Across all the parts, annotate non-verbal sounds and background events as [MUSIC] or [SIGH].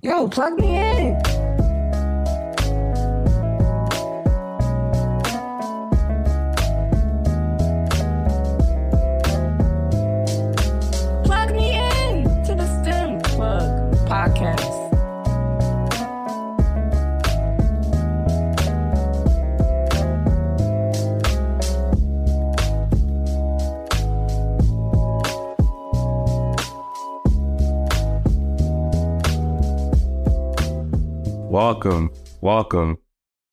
Yo, plug me in. Welcome, welcome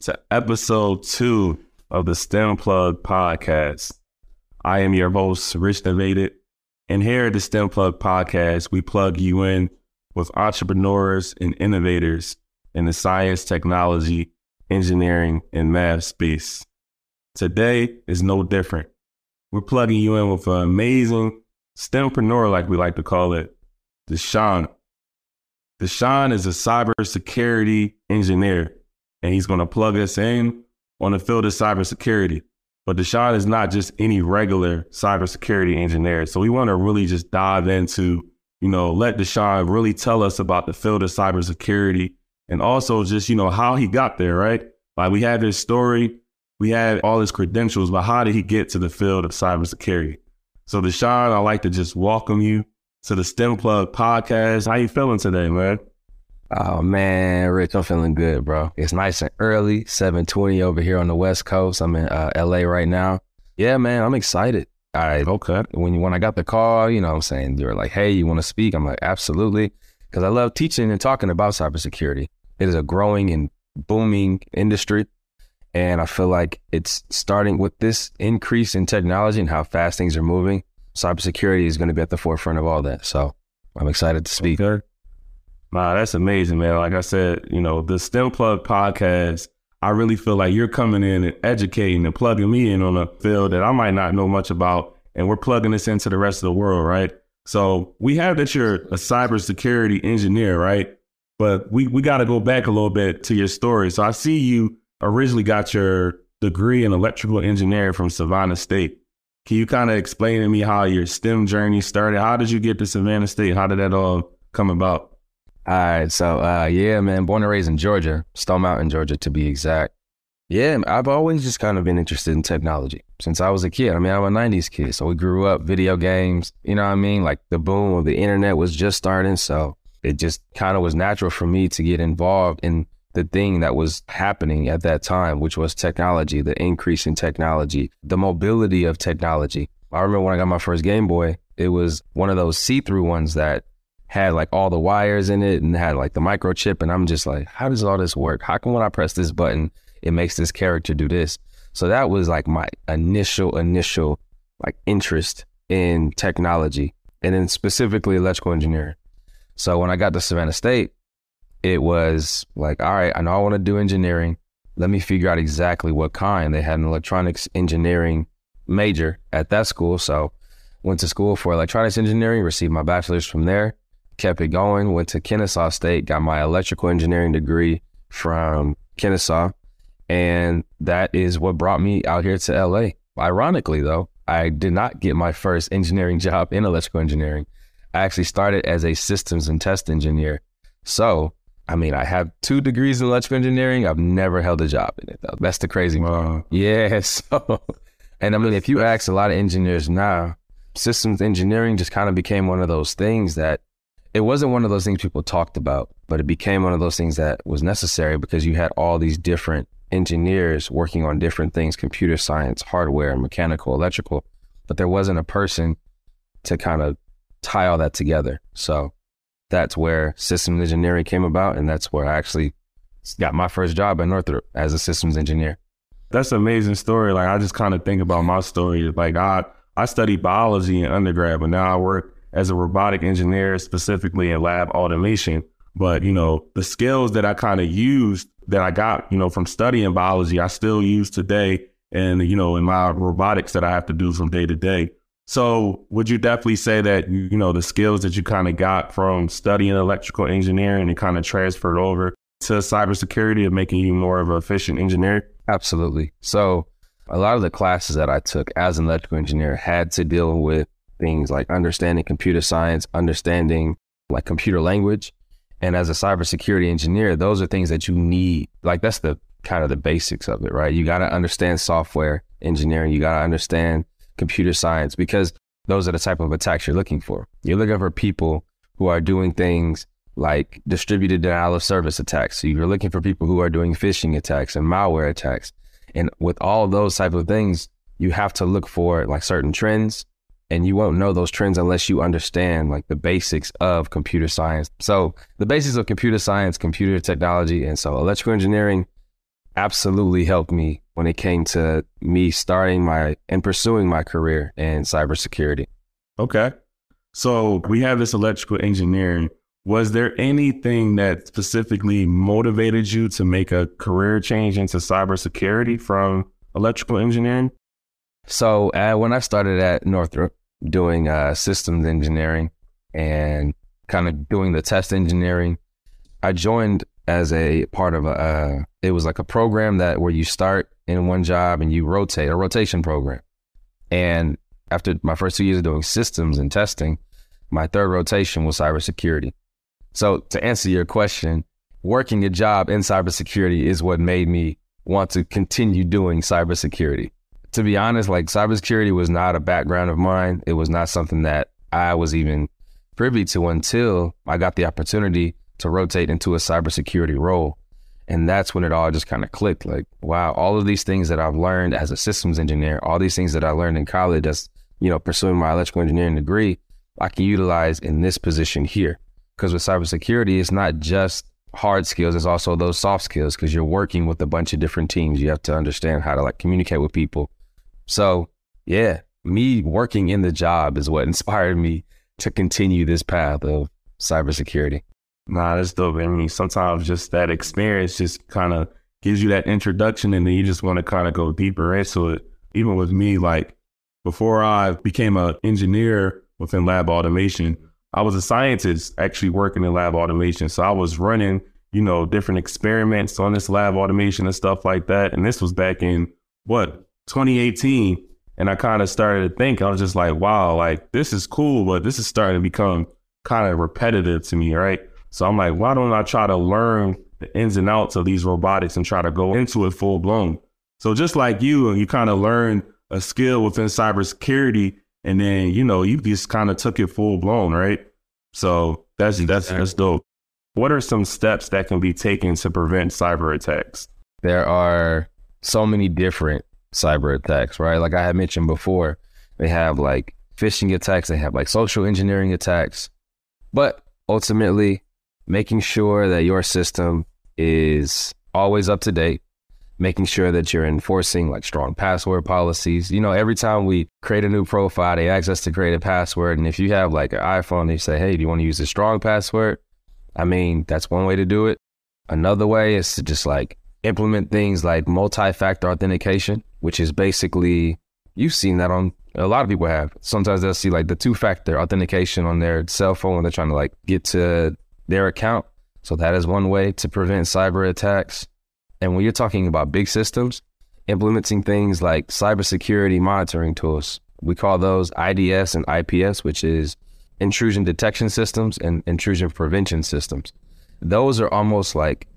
to episode two of the STEM Plug podcast. I am your host, Rich Devated, and here at the STEM Plug podcast, we plug you in with entrepreneurs and innovators in the science, technology, engineering, and math space. Today is no different. We're plugging you in with an amazing STEMpreneur, like we like to call it, DeShawn. DeShawn is a cybersecurity engineer, and he's going to plug us in on the field of cybersecurity. But DeShawn is not just any regular cybersecurity engineer. So we want to really just dive into, you know, let DeShawn really tell us about the field of cybersecurity and also just, you know, how he got there, right? Like we had his story, we had all his credentials, but how did he get to the field of cybersecurity? So DeShawn, I'd like to just welcome you to the STEM Plug podcast. How you feeling today, man? Oh man, Rich, I'm feeling good, bro. It's nice and early, 7:20 over here on the West Coast. I'm in uh, LA right now. Yeah, man, I'm excited. All right. Okay. When you, when I got the call, you know what I'm saying, were like, "Hey, you want to speak?" I'm like, "Absolutely." Cuz I love teaching and talking about cybersecurity. It is a growing and booming industry, and I feel like it's starting with this increase in technology and how fast things are moving. Cybersecurity is going to be at the forefront of all that. So, I'm excited to speak. Okay. Wow, that's amazing, man. Like I said, you know, the STEM Plug podcast, I really feel like you're coming in and educating and plugging me in on a field that I might not know much about. And we're plugging this into the rest of the world, right? So we have that you're a cybersecurity engineer, right? But we, we got to go back a little bit to your story. So I see you originally got your degree in electrical engineering from Savannah State. Can you kind of explain to me how your STEM journey started? How did you get to Savannah State? How did that all come about? All right, so uh, yeah, man, born and raised in Georgia, Stone Mountain, Georgia, to be exact. Yeah, I've always just kind of been interested in technology since I was a kid. I mean, I'm a '90s kid, so we grew up video games. You know what I mean? Like the boom of the internet was just starting, so it just kind of was natural for me to get involved in the thing that was happening at that time, which was technology, the increase in technology, the mobility of technology. I remember when I got my first Game Boy, it was one of those see-through ones that had like all the wires in it and had like the microchip. And I'm just like, how does all this work? How come when I press this button, it makes this character do this? So that was like my initial, initial like interest in technology and then specifically electrical engineering. So when I got to Savannah State, it was like, all right, I know I want to do engineering. Let me figure out exactly what kind. They had an electronics engineering major at that school. So went to school for electronics engineering, received my bachelor's from there kept it going, went to Kennesaw State, got my electrical engineering degree from Kennesaw. And that is what brought me out here to LA. Ironically, though, I did not get my first engineering [LAUGHS] job in electrical engineering. I actually started as a systems and test engineer. So, I mean, I have two degrees in electrical engineering. I've never held a job in it, though. That's the crazy part. Yeah. [LAUGHS] So, and I mean, if you ask a lot of engineers now, systems engineering just kind of became one of those things that it wasn't one of those things people talked about, but it became one of those things that was necessary because you had all these different engineers working on different things computer science, hardware, mechanical, electrical. But there wasn't a person to kind of tie all that together. So that's where systems engineering came about. And that's where I actually got my first job at Northrop as a systems engineer. That's an amazing story. Like I just kind of think about my story. Like I, I studied biology in undergrad, but now I work as a robotic engineer, specifically in lab automation. But, you know, the skills that I kind of used that I got, you know, from studying biology, I still use today and, you know, in my robotics that I have to do from day to day. So would you definitely say that, you know, the skills that you kind of got from studying electrical engineering and kind of transferred over to cybersecurity and making you more of an efficient engineer? Absolutely. So a lot of the classes that I took as an electrical engineer had to deal with things like understanding computer science, understanding like computer language, And as a cybersecurity engineer, those are things that you need. Like that's the kind of the basics of it, right? You got to understand software engineering. You got to understand computer science because those are the type of attacks you're looking for. You're looking for people who are doing things like distributed denial of service attacks. So you're looking for people who are doing phishing attacks and malware attacks. And with all those type of things, you have to look for like certain trends and you won't know those trends unless you understand like the basics of computer science. So the basics of computer science, computer technology, and so electrical engineering absolutely helped me when it came to me starting my and pursuing my career in cybersecurity. Okay. So we have this electrical engineering. Was there anything that specifically motivated you to make a career change into cybersecurity from electrical engineering? So uh, when I started at Northrop doing uh, systems engineering and kind of doing the test engineering, I joined as a part of a. Uh, it was like a program that where you start in one job and you rotate a rotation program. And after my first two years of doing systems and testing, my third rotation was cybersecurity. So to answer your question, working a job in cybersecurity is what made me want to continue doing cybersecurity to be honest, like cybersecurity was not a background of mine. It was not something that I was even privy to until I got the opportunity to rotate into a cybersecurity role. And that's when it all just kind of clicked. Like, wow, all of these things that I've learned as a systems engineer, all these things that I learned in college as, you know, pursuing my electrical engineering degree, I can utilize in this position here. Because with cybersecurity, it's not just hard skills, it's also those soft skills because you're working with a bunch of different teams. You have to understand how to like communicate with people, so, yeah, me working in the job is what [LAUGHS] inspired me to continue this path of cybersecurity. Nah, that's dope. I mean, sometimes just that experience just kind of gives you that introduction and then you just want to kind of go deeper into it. Even with me, like before I became an engineer within lab automation, I was a scientist actually working in lab automation. So I was running, you know, different experiments on this lab automation and stuff like that. And this was back in what, 2018 and I kind of started to think, I was just like, wow, like this is cool, but this is starting to become kind of repetitive to me, right? So I'm like, why don't I try to learn the ins and outs of these robotics and try to go into it full blown? So just like you, you kind of learn a skill within cybersecurity, and then you know you just kind of took it full blown, right? So that's that's that's dope. What are some steps that can be taken to prevent cyber attacks? There are so many different cyber attacks, right? Like I had mentioned before, they have like phishing attacks, they have like social engineering attacks. But ultimately, making sure that your system is always up to date, making sure that you're enforcing like strong password policies. You know, every time we create a new profile, they ask us to create a password. And if you have like an iPhone, they say, hey, do you want to use a strong password? I mean, that's one way to do it. Another way is to just like implement things like multi factor authentication, which is basically, you've seen that on a lot of people have. Sometimes they'll see like the two factor authentication on their cell phone when they're trying to like get to their account. So that is one way to prevent cyber attacks. And when you're talking about big systems, implementing things like cybersecurity monitoring tools, we call those IDS and IPS, which is intrusion detection systems and intrusion prevention systems. Those are almost like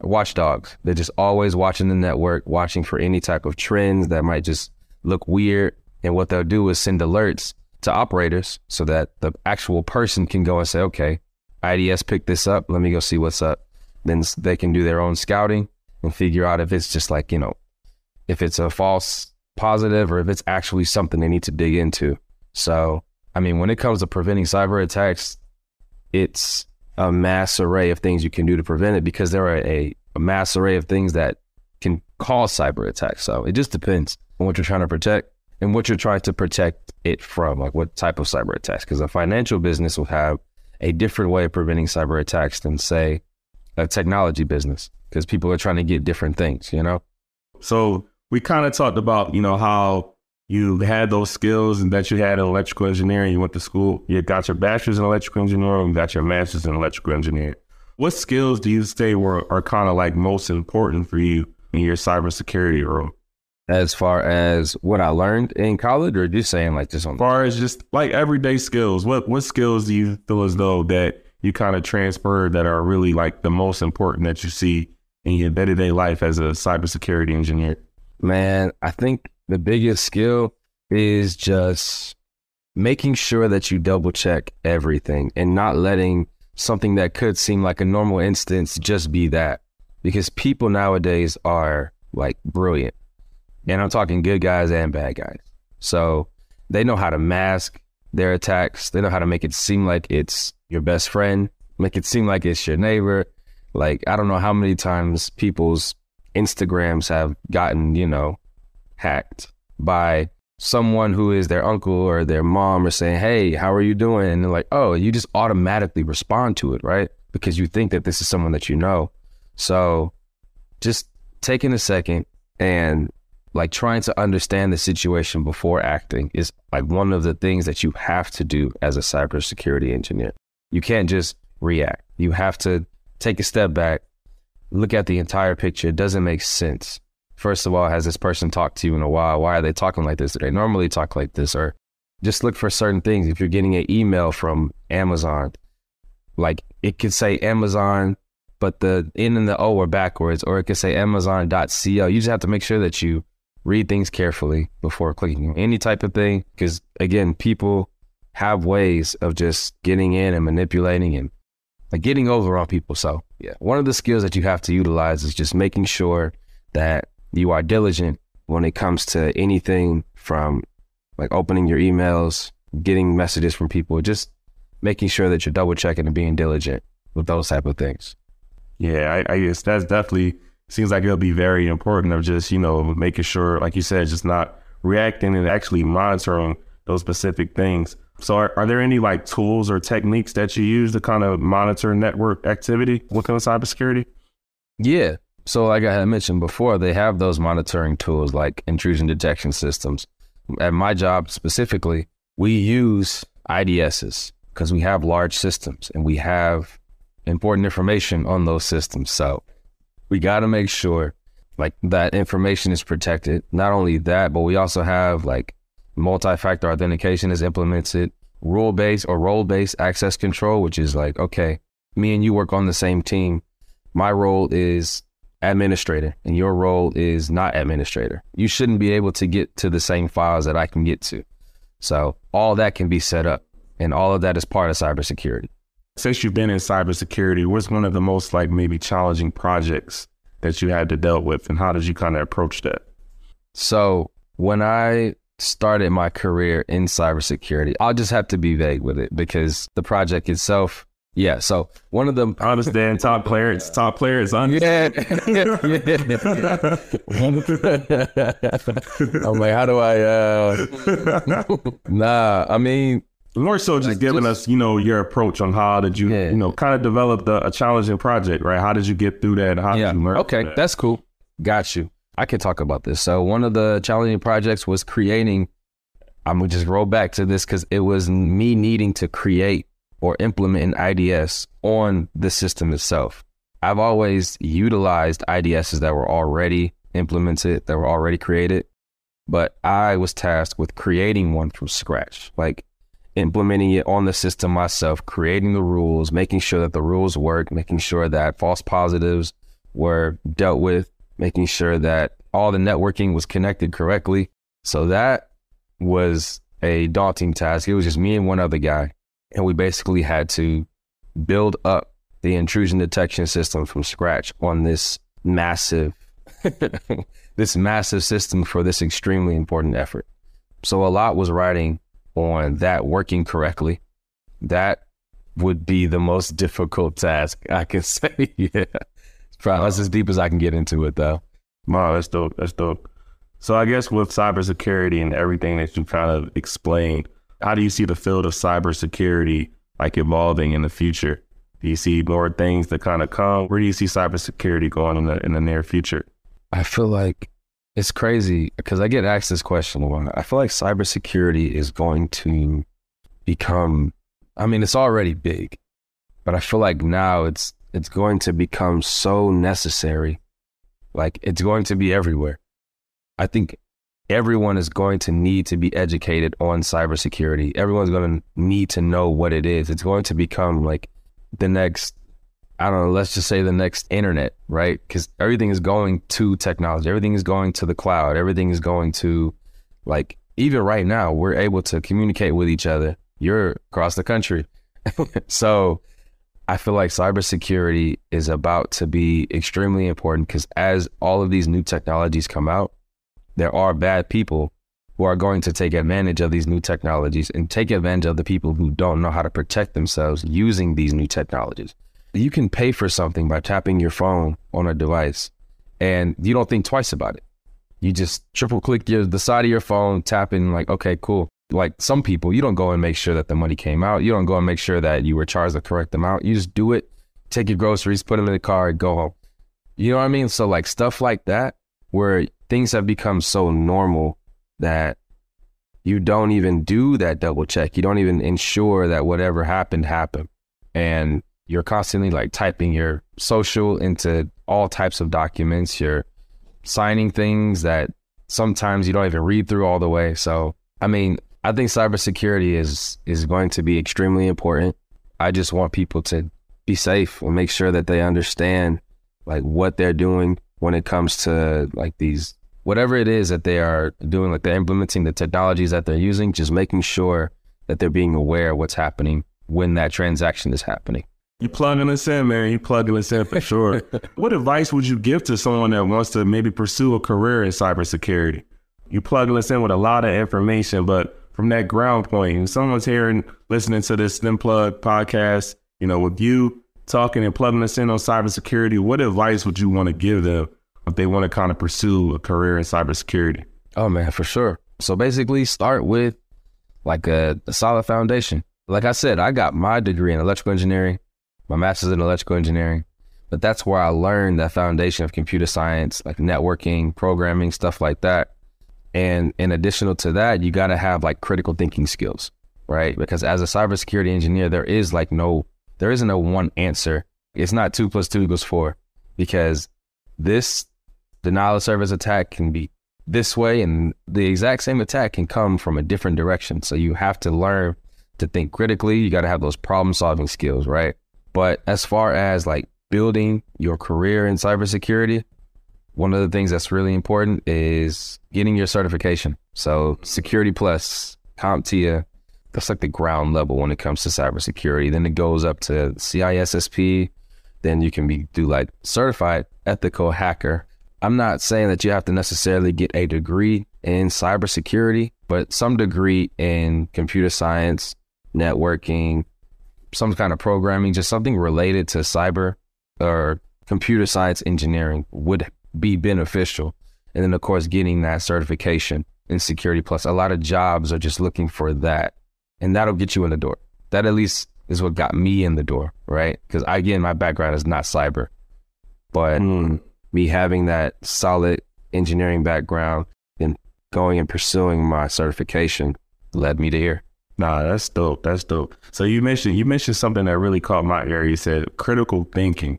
watchdogs. They're just always watching the network, watching for any type of trends that might just look weird. And what they'll do is send alerts to operators so that the actual person can go and say, okay, IDS picked this up. Let me go see what's up. Then they can do their own scouting and figure out if it's just like, you know, if it's a false positive or if it's actually something they need to dig into. So, I mean, when it comes to preventing cyber attacks, it's a mass array of things you can do to prevent it because there are a, a mass array of things that can cause cyber attacks. So it just depends on what you're trying to protect and what you're trying to protect it from, like what type of cyber attacks. Because a financial business will have a different way of preventing cyber attacks than, say, a technology business, because people are trying to get different things, you know? So we kind of talked about, you know, how you had those skills and that you had in electrical engineering. You went to school, you got your bachelor's in electrical engineering, you got your master's in electrical engineering. What skills do you say were are kind of like most important for you in your cybersecurity role? As far as what I learned in college, or just saying like just on as far as just like everyday skills, what what skills do you feel as though that you kind of transfer that are really like the most important that you see in your day to day life as a cybersecurity engineer? Man, I think the biggest skill is just making sure that you double check everything and not letting something that could seem like a normal instance just be that. Because people nowadays are like brilliant. And I'm talking good guys and bad guys. So they know how to mask their attacks. They know how to make it seem like it's your best friend, make it seem like it's your neighbor. Like, I don't know how many times people's Instagrams have gotten, you know, hacked by someone who is their uncle or their mom or saying, Hey, how are you doing? And they're like, Oh, you just automatically respond to it, right? Because you think that this is someone that you know. So just taking a second and like trying to understand the situation before acting is like one of the things that you have to do as a cybersecurity engineer. You can't just react. You have to take a step back, look at the entire picture. It doesn't make sense. First of all, has this person talked to you in a while? Why are they talking like this? Do they normally talk like this? Or just look for certain things. If you're getting an email from Amazon, like it could say Amazon, but the N and the O are backwards, or it could say Amazon.co. You just have to make sure that you read things carefully before clicking any type of thing. Because again, people have ways of just getting in and manipulating and like getting over on people. So yeah, one of the skills that you have to utilize is just making sure that you are diligent when it comes to anything from like opening your emails, getting messages from people, just making sure that you're double checking and being diligent with those type of things. Yeah, I, I guess that's definitely seems like it'll be very important of just, you know, making sure, like you said, just not reacting and actually monitoring those specific things. So are, are there any like tools or techniques that you use to kind of monitor network activity within cybersecurity? Yeah. So like I had mentioned before, they have those monitoring tools like intrusion detection systems. At my job specifically, we use IDSs because we have large systems and we have important information on those systems. So we got to make sure like that information is protected. Not only that, but we also have like multi-factor authentication is implemented, rule-based or role-based access control, which is like, okay, me and you work on the same team. My role is administrator and your role is not administrator. You shouldn't be able to get to the same files that I can get to. So all that can be set up and all of that is part of cybersecurity. Since you've been in cybersecurity, what's one of the most like maybe challenging projects that you had to deal with and how did you kind of approach that? So when I started my career in cybersecurity, I'll just have to be vague with it because the project itself yeah, so one of the I understand top player, it's top player is on. Yeah, [LAUGHS] yeah, [LAUGHS] I'm like, how do I? uh [LAUGHS] Nah, I mean, more so just like giving just, us, you know, your approach on how did you, yeah. you know, kind of develop the, a challenging project, right? How did you get through that? How yeah. did you learn? Okay, that? that's cool. Got you. I can talk about this. So one of the challenging projects was creating. I'm gonna just roll back to this because it was me needing to create or implement an IDS on the system itself. I've always utilized IDSs that were already implemented, that were already created, but I was tasked with creating one from scratch. Like implementing it on the system myself, creating the rules, making sure that the rules work, making sure that false positives were dealt with, making sure that all the networking was connected correctly. So that was a daunting task. It was just me and one other guy. And we basically had to build up the intrusion detection system from scratch on this massive, [LAUGHS] this massive system for this extremely important effort. So a lot was riding on that working correctly, that would be the most difficult task I can [LAUGHS] say. yeah. Probably that's as deep as I can get into it though. Wow, that's dope. That's dope. So I guess with cybersecurity and everything that you kind of explained, how do you see the field of cybersecurity like evolving in the future? Do you see more things that kind of come? Where do you see cybersecurity going in the in the near future? I feel like it's crazy because I get asked this question a lot. I feel like cybersecurity is going to become, I mean, it's already big, but I feel like now it's it's going to become so necessary. Like it's going to be everywhere. I think everyone is going to need to be educated on cybersecurity. Everyone's going to need to know what it is. It's going to become like the next I don't know, let's just say the next internet, right? Because everything is going to technology, everything is going to the cloud, everything is going to like even right now, we're able to communicate with each other. You're across the country. [LAUGHS] so I feel like cybersecurity is about to be extremely important because as all of these new technologies come out, there are bad people who are going to take advantage of these new technologies and take advantage of the people who don't know how to protect themselves using these new technologies. You can pay for something by tapping your phone on a device and you don't think twice about it. You just triple click your the side of your phone, tap in like, okay, cool like some people, you don't go and make sure that the money came out. You don't go and make sure that you were charged the correct amount. You just do it, take your groceries, put them in the car, go home. You know what I mean? So like stuff like that, where things have become so normal that you don't even do that double check. You don't even ensure that whatever happened happened. And you're constantly like typing your social into all types of documents. You're signing things that sometimes you don't even read through all the way. So, I mean, I think cybersecurity is is going to be extremely important. I just want people to be safe and make sure that they understand like what they're doing when it comes to like these whatever it is that they are doing, like they're implementing the technologies that they're using, just making sure that they're being aware of what's happening when that transaction is happening. You plugging us in, man. You plugging us in for sure. [LAUGHS] what advice would you give to someone that wants to maybe pursue a career in cybersecurity? You plugging us in with a lot of information, but from that ground point. If someone's hearing, listening to this STEM Plug podcast, you know, with you talking and plugging us in on cybersecurity, what advice would you want to give them if they want to kind of pursue a career in cybersecurity? Oh man, for sure. So basically, start with like a, a solid foundation. Like I said, I got my degree in electrical engineering, my master's in electrical engineering, but that's where I learned that foundation of computer science, like networking, programming, stuff like that. And in additional to that, you got to have like critical thinking skills, right? Because as a cybersecurity engineer, there is like no, there isn't a one answer. It's not two plus two equals four because this denial of service attack can be this way and the exact same attack can come from a different direction. So you have to learn to think critically. You got to have those problem solving skills, right? But as far as like building your career in cybersecurity, one of the things that's really important is getting your certification. So Security Plus, CompTIA, that's like the ground level when it comes to cybersecurity. Then it goes up to CISSP. Then you can be do like certified ethical hacker. I'm not saying that you have to necessarily get a degree in cybersecurity, but some degree in computer science, networking, some kind of programming, just something related to cyber or computer science engineering would be beneficial. And then, of course, getting that certification in Security Plus. A lot of jobs are just looking for that, and that'll get you in the door. That at least is what got me in the door, right? Because again, my background is not cyber, but mm. me having that solid engineering background and going and pursuing my certification led me to here. Nah, that's dope. That's dope. So you mentioned you mentioned something that really caught my ear. You said critical thinking,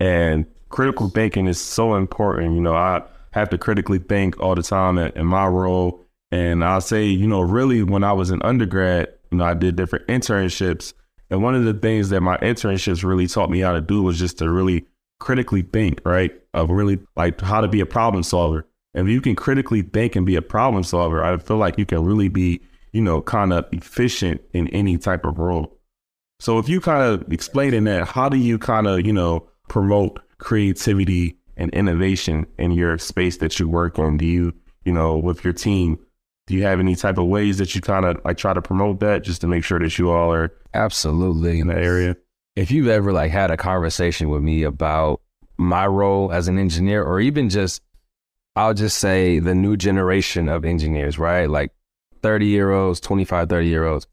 and critical thinking is so important. You know, I have to critically think all the time in, in my role. And I'll say, you know, really when I was in undergrad, you know, I did different internships. And one of the things that my internships really taught me how to do was just to really critically think, right? Of really like how to be a problem solver. And if you can critically think and be a problem solver, I feel like you can really be, you know, kind of efficient in any type of role. So if you kind of explain in that, how do you kind of, you know, promote creativity and innovation in your space that you work in? Do you, you know, with your team, do you have any type of ways that you kind of like try to promote that just to make sure that you all are absolutely in the area? If you've ever like had a conversation with me about my role as an engineer or even just I'll just say the new generation of engineers, right? Like 30 year olds, 25, 30 year olds.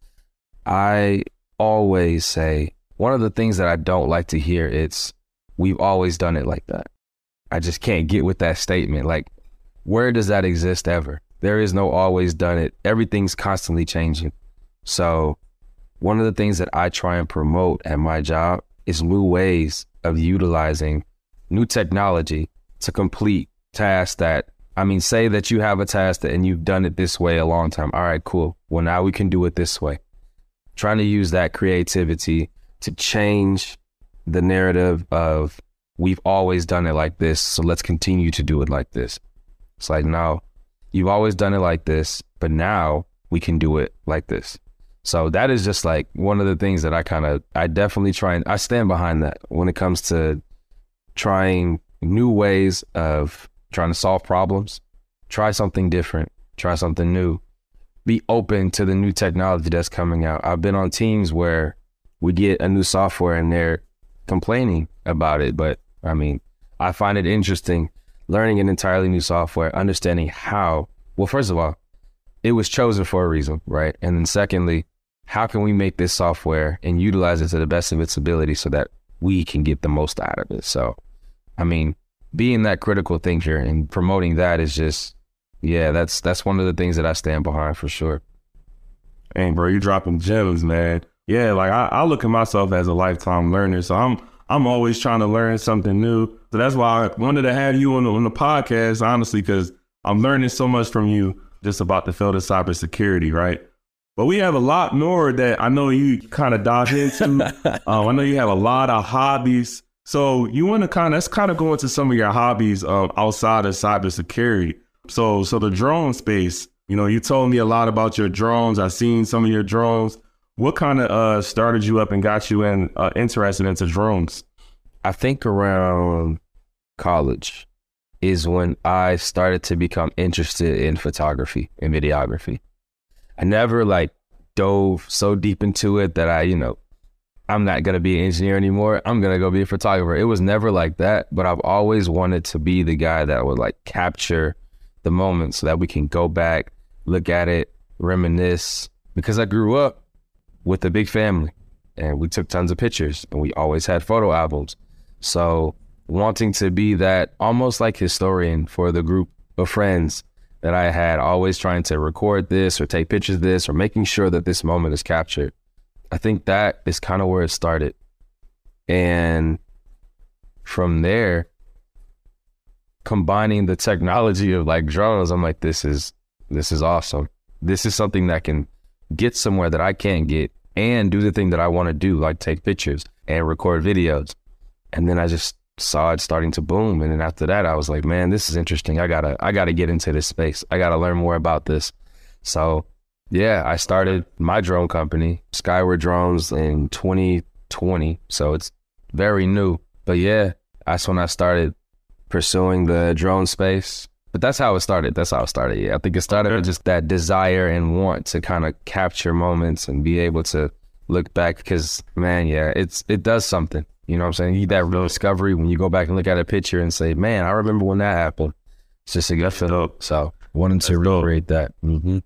I always say one of the things that I don't like to hear it's we've always done it like that. I just can't get with that statement. Like, where does that exist ever? There is no always done it. Everything's constantly changing. So, one of the things that I try and promote at my job is new ways of utilizing new technology to complete tasks that, I mean, say that you have a task and you've done it this way a long time. All right, cool. Well, now we can do it this way. Trying to use that creativity to change the narrative of we've always done it like this, so let's continue to do it like this. It's like, no, you've always done it like this, but now we can do it like this. So that is just like one of the things that I kind of, I definitely try and I stand behind that when it comes to trying new ways of trying to solve problems. Try something different, try something new, be open to the new technology that's coming out. I've been on teams where we get a new software and they're complaining about it, but I mean, I find it interesting learning an entirely new software, understanding how, well, first of all, it was chosen for a reason, right? And then secondly, how can we make this software and utilize it to the best of its ability so that we can get the most out of it? So, I mean, being that critical thinker and promoting that is just, yeah, that's that's one of the things that I stand behind for sure. Hey, bro, you dropping gems, man. Yeah, like I, I look at myself as a lifetime learner, so I'm I'm always trying to learn something new. So that's why I wanted to have you on the, on the podcast, honestly, because I'm learning so much from you just about the field of cybersecurity, right? But we have a lot more that I know you kind of dive into. [LAUGHS] um, I know you have a lot of hobbies. So you want to kind of let's kind of go into some of your hobbies um, outside of cybersecurity. So so the drone space, you know, you told me a lot about your drones. I've seen some of your drones. What kind of uh, started you up and got you in uh, interested into drones? I think around college is when I started to become interested in photography and videography. I never like dove so deep into it that I, you know, I'm not going to be an engineer anymore. I'm going to go be a photographer. It was never like that, but I've always wanted to be the guy that would like capture the moment so that we can go back, look at it, reminisce because I grew up with a big family and we took tons of pictures and we always had photo albums. So wanting to be that almost like historian for the group of friends that I had, always trying to record this or take pictures of this or making sure that this moment is captured. I think that is kind of where it started. And from there, combining the technology of like drones, I'm like, this is this is awesome. This is something that can get somewhere that I can't get and do the thing that I want to do, like take pictures and record videos. And then I just saw it starting to boom. And then after that, I was like, man, this is interesting. I gotta, I gotta get into this space. I gotta learn more about this. So yeah, I started my drone company, Skyward Drones, in 2020. So it's very new. But yeah, that's when I started pursuing the drone space. But that's how it started. That's how it started. Yeah, I think it started with just that desire and want to kind of capture moments and be able to look back. Because man, yeah, it's it does something. You know what I'm saying? You that real discovery when you go back and look at a picture and say, "Man, I remember when that happened." It's just a good feeling. So wanting to recreate that. hmm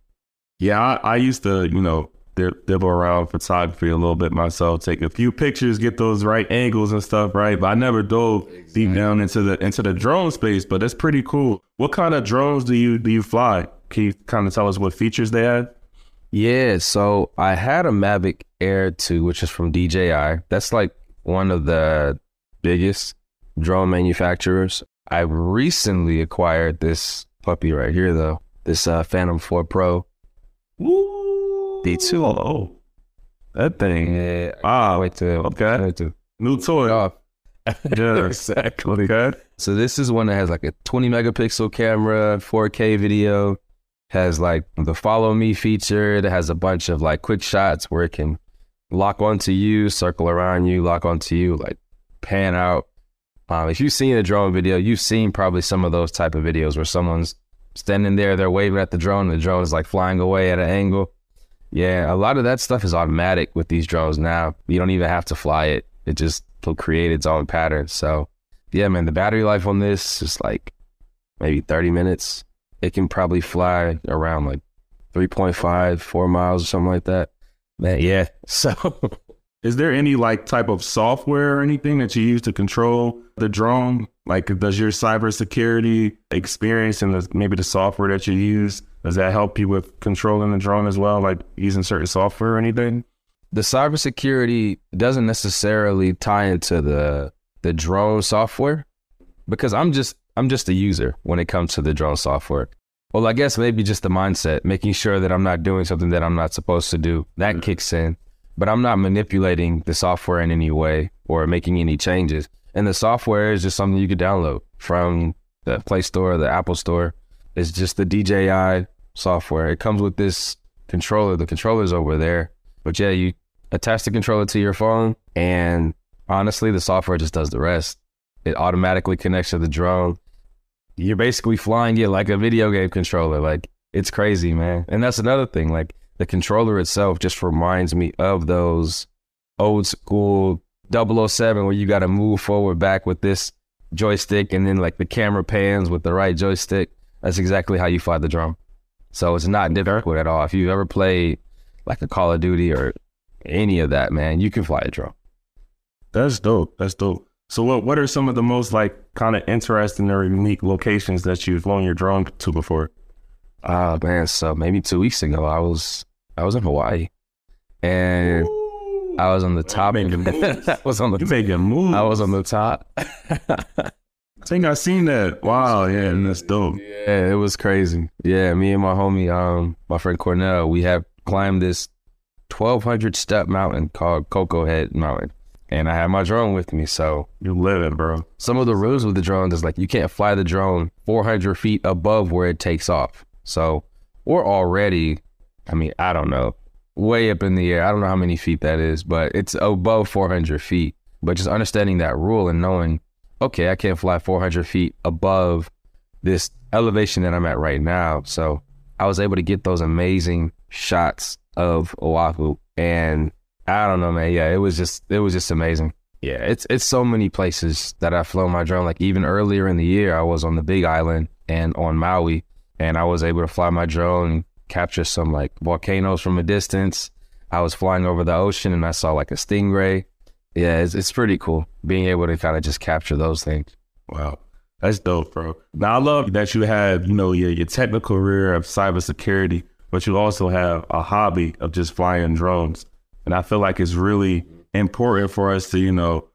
Yeah, I, I used to, you know, dib- dibble around photography a little bit myself, take a few pictures, get those right angles and stuff, right? But I never dove deep down into the into the drone space. But that's pretty cool. What kind of drones do you do you fly? Can you kind of tell us what features they had? Yeah, so I had a Mavic Air 2, which is from DJI. That's like one of the biggest drone manufacturers. I recently acquired this puppy right here, though. This uh, Phantom 4 Pro. Woo! D2. Oh, that thing. Yeah, Wow. wait to Okay. wait to New toy. off. Yeah. [LAUGHS] [LAUGHS] exactly. Okay. So this is one that has like a 20 megapixel camera, 4K video, has like the follow me feature. It has a bunch of like quick shots where it can lock onto you, circle around you, lock onto you, like pan out. Um, if you've seen a drone video, you've seen probably some of those type of videos where someone's standing there, they're waving at the drone, the drone is like flying away at an angle. Yeah, a lot of that stuff is automatic with these drones now. You don't even have to fly it. It just will create its own pattern. So yeah, man, the battery life on this is like maybe 30 minutes. It can probably fly around like 3.5, 4 miles or something like that. Man, yeah. [LAUGHS] So Is there any like type of software or anything that you use to control the drone? Like, does your cybersecurity experience and the, maybe the software that you use does that help you with controlling the drone as well? Like using certain software or anything? the cybersecurity doesn't necessarily tie into the the drone software because I'm just I'm just a user when it comes to the drone software. Well, I guess maybe just the mindset, making sure that I'm not doing something that I'm not supposed to do. That mm. kicks in. But I'm not manipulating the software in any way or making any changes. And the software is just something you could download from the Play Store, or the Apple Store. It's just the DJI software. It comes with this controller. The controller's over there. But yeah, you attach the controller to your phone, and honestly, the software just does the rest. It automatically connects to the drone. You're basically flying it like a video game controller. Like it's crazy, man. And that's another thing. Like the controller itself just reminds me of those old school 007 where you got to move forward back with this joystick and then like the camera pans with the right joystick. That's exactly how you fly the drone. So it's not difficult at all. If you've ever played like a Call of Duty or any of that, man, you can fly a drone. That's dope. That's dope. So what what are some of the most like kind of interesting or unique locations that you've flown your drone to before? Ah man, so maybe two weeks ago I was I was in Hawaii and I was on the top. making moves. [LAUGHS] I was on the. You the making moves. I was on the top. I [LAUGHS] think I seen that. Wow, yeah, and that's dope. Yeah, it was crazy. Yeah, me and my homie, um, my friend Cornell, we have climbed this twelve hundred step mountain called Koko Head Mountain. And I had my drone with me. So You living, bro. some of the rules with the drone is like you can't fly the drone 400 feet above where it takes off. So we're already, I mean, I don't know, way up in the air. I don't know how many feet that is, but it's above 400 feet. But just understanding that rule and knowing, okay, I can't fly 400 feet above this elevation that I'm at right now. So I was able to get those amazing shots of Oahu. And I don't know, man. Yeah, it was just, it was just amazing. Yeah, it's it's so many places that I've flown my drone. Like even earlier in the year, I was on the Big Island and on Maui, and I was able to fly my drone capture some like volcanoes from a distance. I was flying over the ocean and I saw like a stingray. Yeah, it's it's pretty cool being able to kind of just capture those things. Wow. That's dope, bro. Now I love that you have, you know, your, your technical career of cybersecurity, but you also have a hobby of just flying drones. And I feel like it's really important for us to, you know,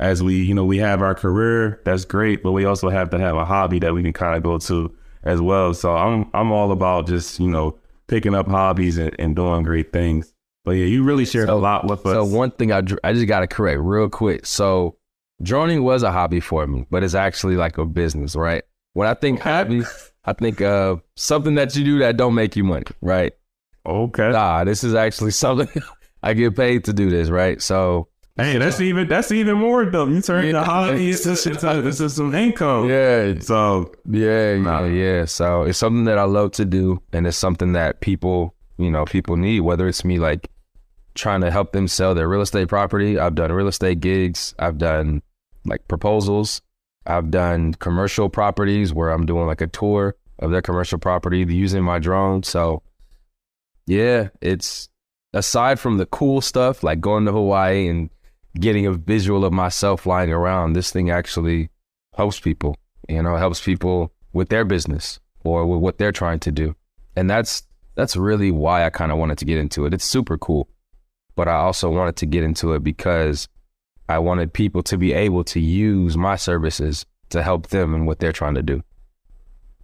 as we, you know, we have our career, that's great, but we also have to have a hobby that we can kind of go to as well. So I'm I'm all about just, you know, picking up hobbies and, and doing great things. But yeah, you really shared a lot with us. So one thing I I just got to correct real quick. So droning was a hobby for me, but it's actually like a business, right? When I think hobby, I think of something that you do that don't make you money, right? okay. Nah, this is actually [LAUGHS] something I get paid to do this, right? So Hey, that's even that's even more dope. You turn Yeah. the hobby into, [LAUGHS] into, into some income. yeah, So yeah, Nah. yeah, yeah. So it's something that I love to do, and it's something that people, you know, people need. Whether it's me like trying to help them sell their real estate property, I've done real estate gigs, I've done like proposals, I've done commercial properties where I'm doing like a tour of their commercial property using my drone. So yeah, it's aside from the cool stuff like going to Hawaii and getting a visual of myself flying around, this thing actually helps people. You know, helps people with their business or with what they're trying to do. And that's that's really why I kind of wanted to get into it. It's super cool. But I also wanted to get into it because I wanted people to be able to use my services to help them in what they're trying to do.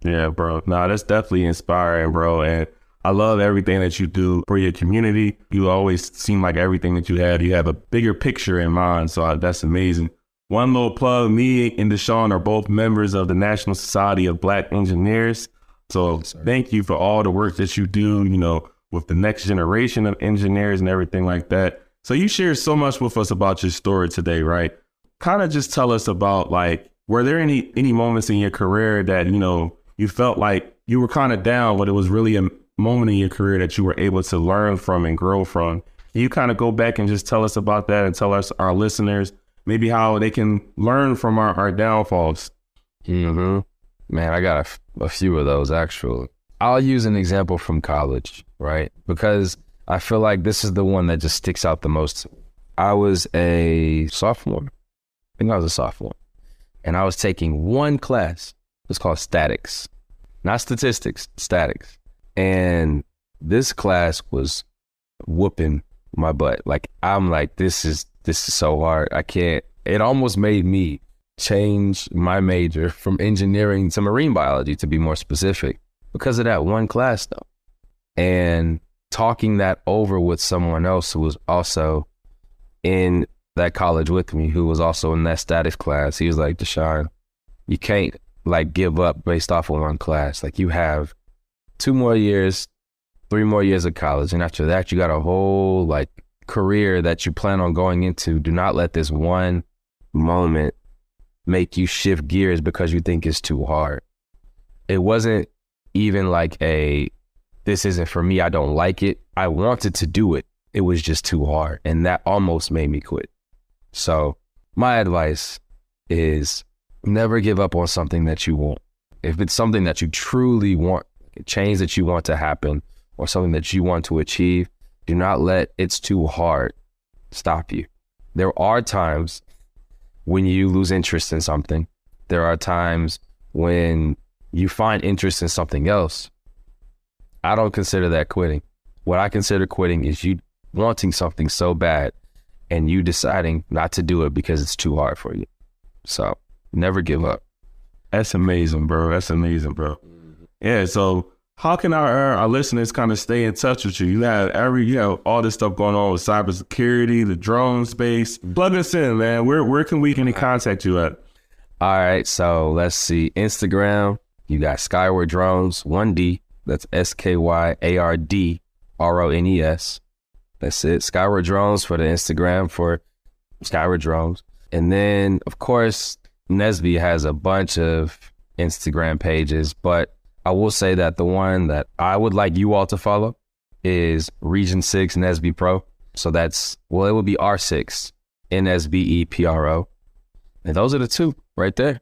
yeah, bro. Nah, that's definitely inspiring, bro. And I love everything that you do for your community. You always seem like everything that you have, you have a bigger picture in mind. So that's amazing. One little plug: me and DeShawn are both members of the National Society of Black Engineers. So thank you for all the work that you do. You know, with the next generation of engineers and everything like that. So you shared so much with us about your story today, right? Kind of just tell us about like, were there any any moments in your career that you know you felt like you were kind of down, but it was really a moment in your career that you were able to learn from and grow from? Can you kind of go back and just tell us about that and tell us our listeners maybe how they can learn from our, our downfalls? hmm Man, I got a, f- a few of those actually. I'll use an example from college, right? Because I feel like this is the one that just sticks out the most. I was a sophomore. I think I was a sophomore. And I was taking one class. It's called statics, not statistics, statics. And this class was whooping my butt. Like, I'm like, this is, this is so hard. I can't, it almost made me change my major [LAUGHS] from engineering to marine biology to be more specific because of that one class though. And talking that over with someone else who was also in that college with me, who was also in that statics class, he was like, DeShawn, you can't like give up based off of one class. Like you have two more years, three more years of college, and after that, you got a whole like career that you plan on going into. Do not let this one moment make you shift gears because you think it's too hard. It wasn't even like a this isn't for me, I don't like it. I wanted to do it. It was just too hard. And that almost made me quit. So, my advice is never give up on something that you want. If it's something that you truly want, change that you want to happen, or something that you want to achieve, do not let it's too hard stop you. There are times when you lose interest in something. There are times when you find interest in something else. I don't consider that quitting. What I consider quitting is you wanting something so bad and you deciding not to do it because it's too hard for you. So never give up. That's amazing, bro. That's amazing, bro. Yeah. So how can our our listeners kind of stay in touch with you? You have every you know all this stuff going on with cybersecurity, the drone space. Plug us in, man. Where where can we can contact you at? All right. So let's see. Instagram, you got Skyward Drones, 1D. That's S K Y A R D R O N E S. That's it. Skyward Drones for the Instagram for Skyward Drones. And then, of course, NSBE has a bunch of Instagram pages, but I will say that the one that I would like you all to follow is Region 6 NSBE Pro. So that's, well, it would be R6 N S B E P R O. And those are the two right there.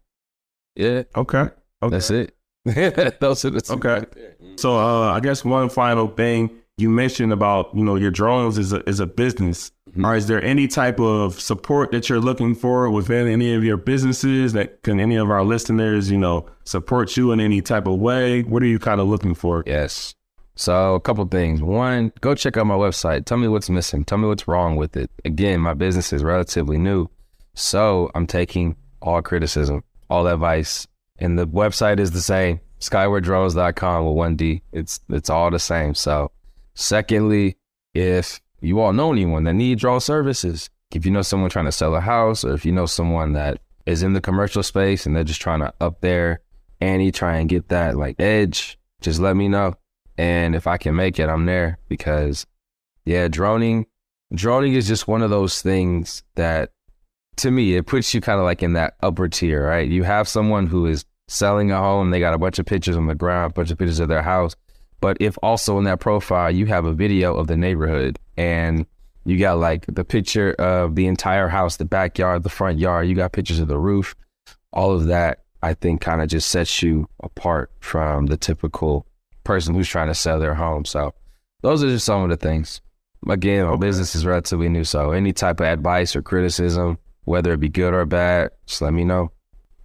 Yeah, Okay. Okay. that's it. [LAUGHS] those are the two. Okay. right there. So uh, I guess one final thing you mentioned about you know your drones is a is a business. Mhm. Or is there any type of support that you're looking for within any of your businesses that can any of our listeners you know support you in any type of way? What are you kind of looking for? Yes. So a couple things. One, go check out my website. Tell me what's missing. Tell me what's wrong with it. Again, my business is relatively new. So I'm taking all criticism, all advice. And the website is the same. Skywarddrones.com with one D. It's it's all the same. So secondly, if you all know anyone that need drone services, if you know someone trying to sell a house, or if you know someone that is in the commercial space and they're just trying to up their ante, try and get that like edge, just let me know. And if I can make it, I'm there because yeah, droning droning is just one of those things that to me it puts you kind of like in that upper tier, right? You have someone who is selling a home, they got a bunch of pictures on the ground, a bunch of pictures of their house. But if also in that profile you have a video of the neighborhood and you got like the picture of the entire house, the backyard, the front yard, you got pictures of the roof, all of that I think kind of just sets you apart from the typical person who's trying to sell their home. So those are just some of the things. Again, my business is relatively new, so any type of advice or criticism, whether it be good or bad, just let me know.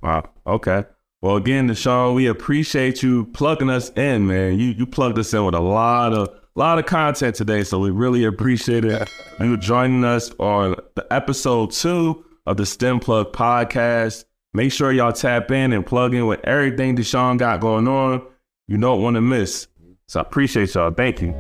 Wow. Okay. Well, again, DeShawn, we appreciate you plugging us in, man. You you plugged us in with a lot of lot of content today, so we really appreciate it. You joining us on the episode two of the STEM Plug podcast. Make sure y'all tap in and plug in with everything DeShawn got going on. You don't want to miss. So I appreciate y'all. Thank you.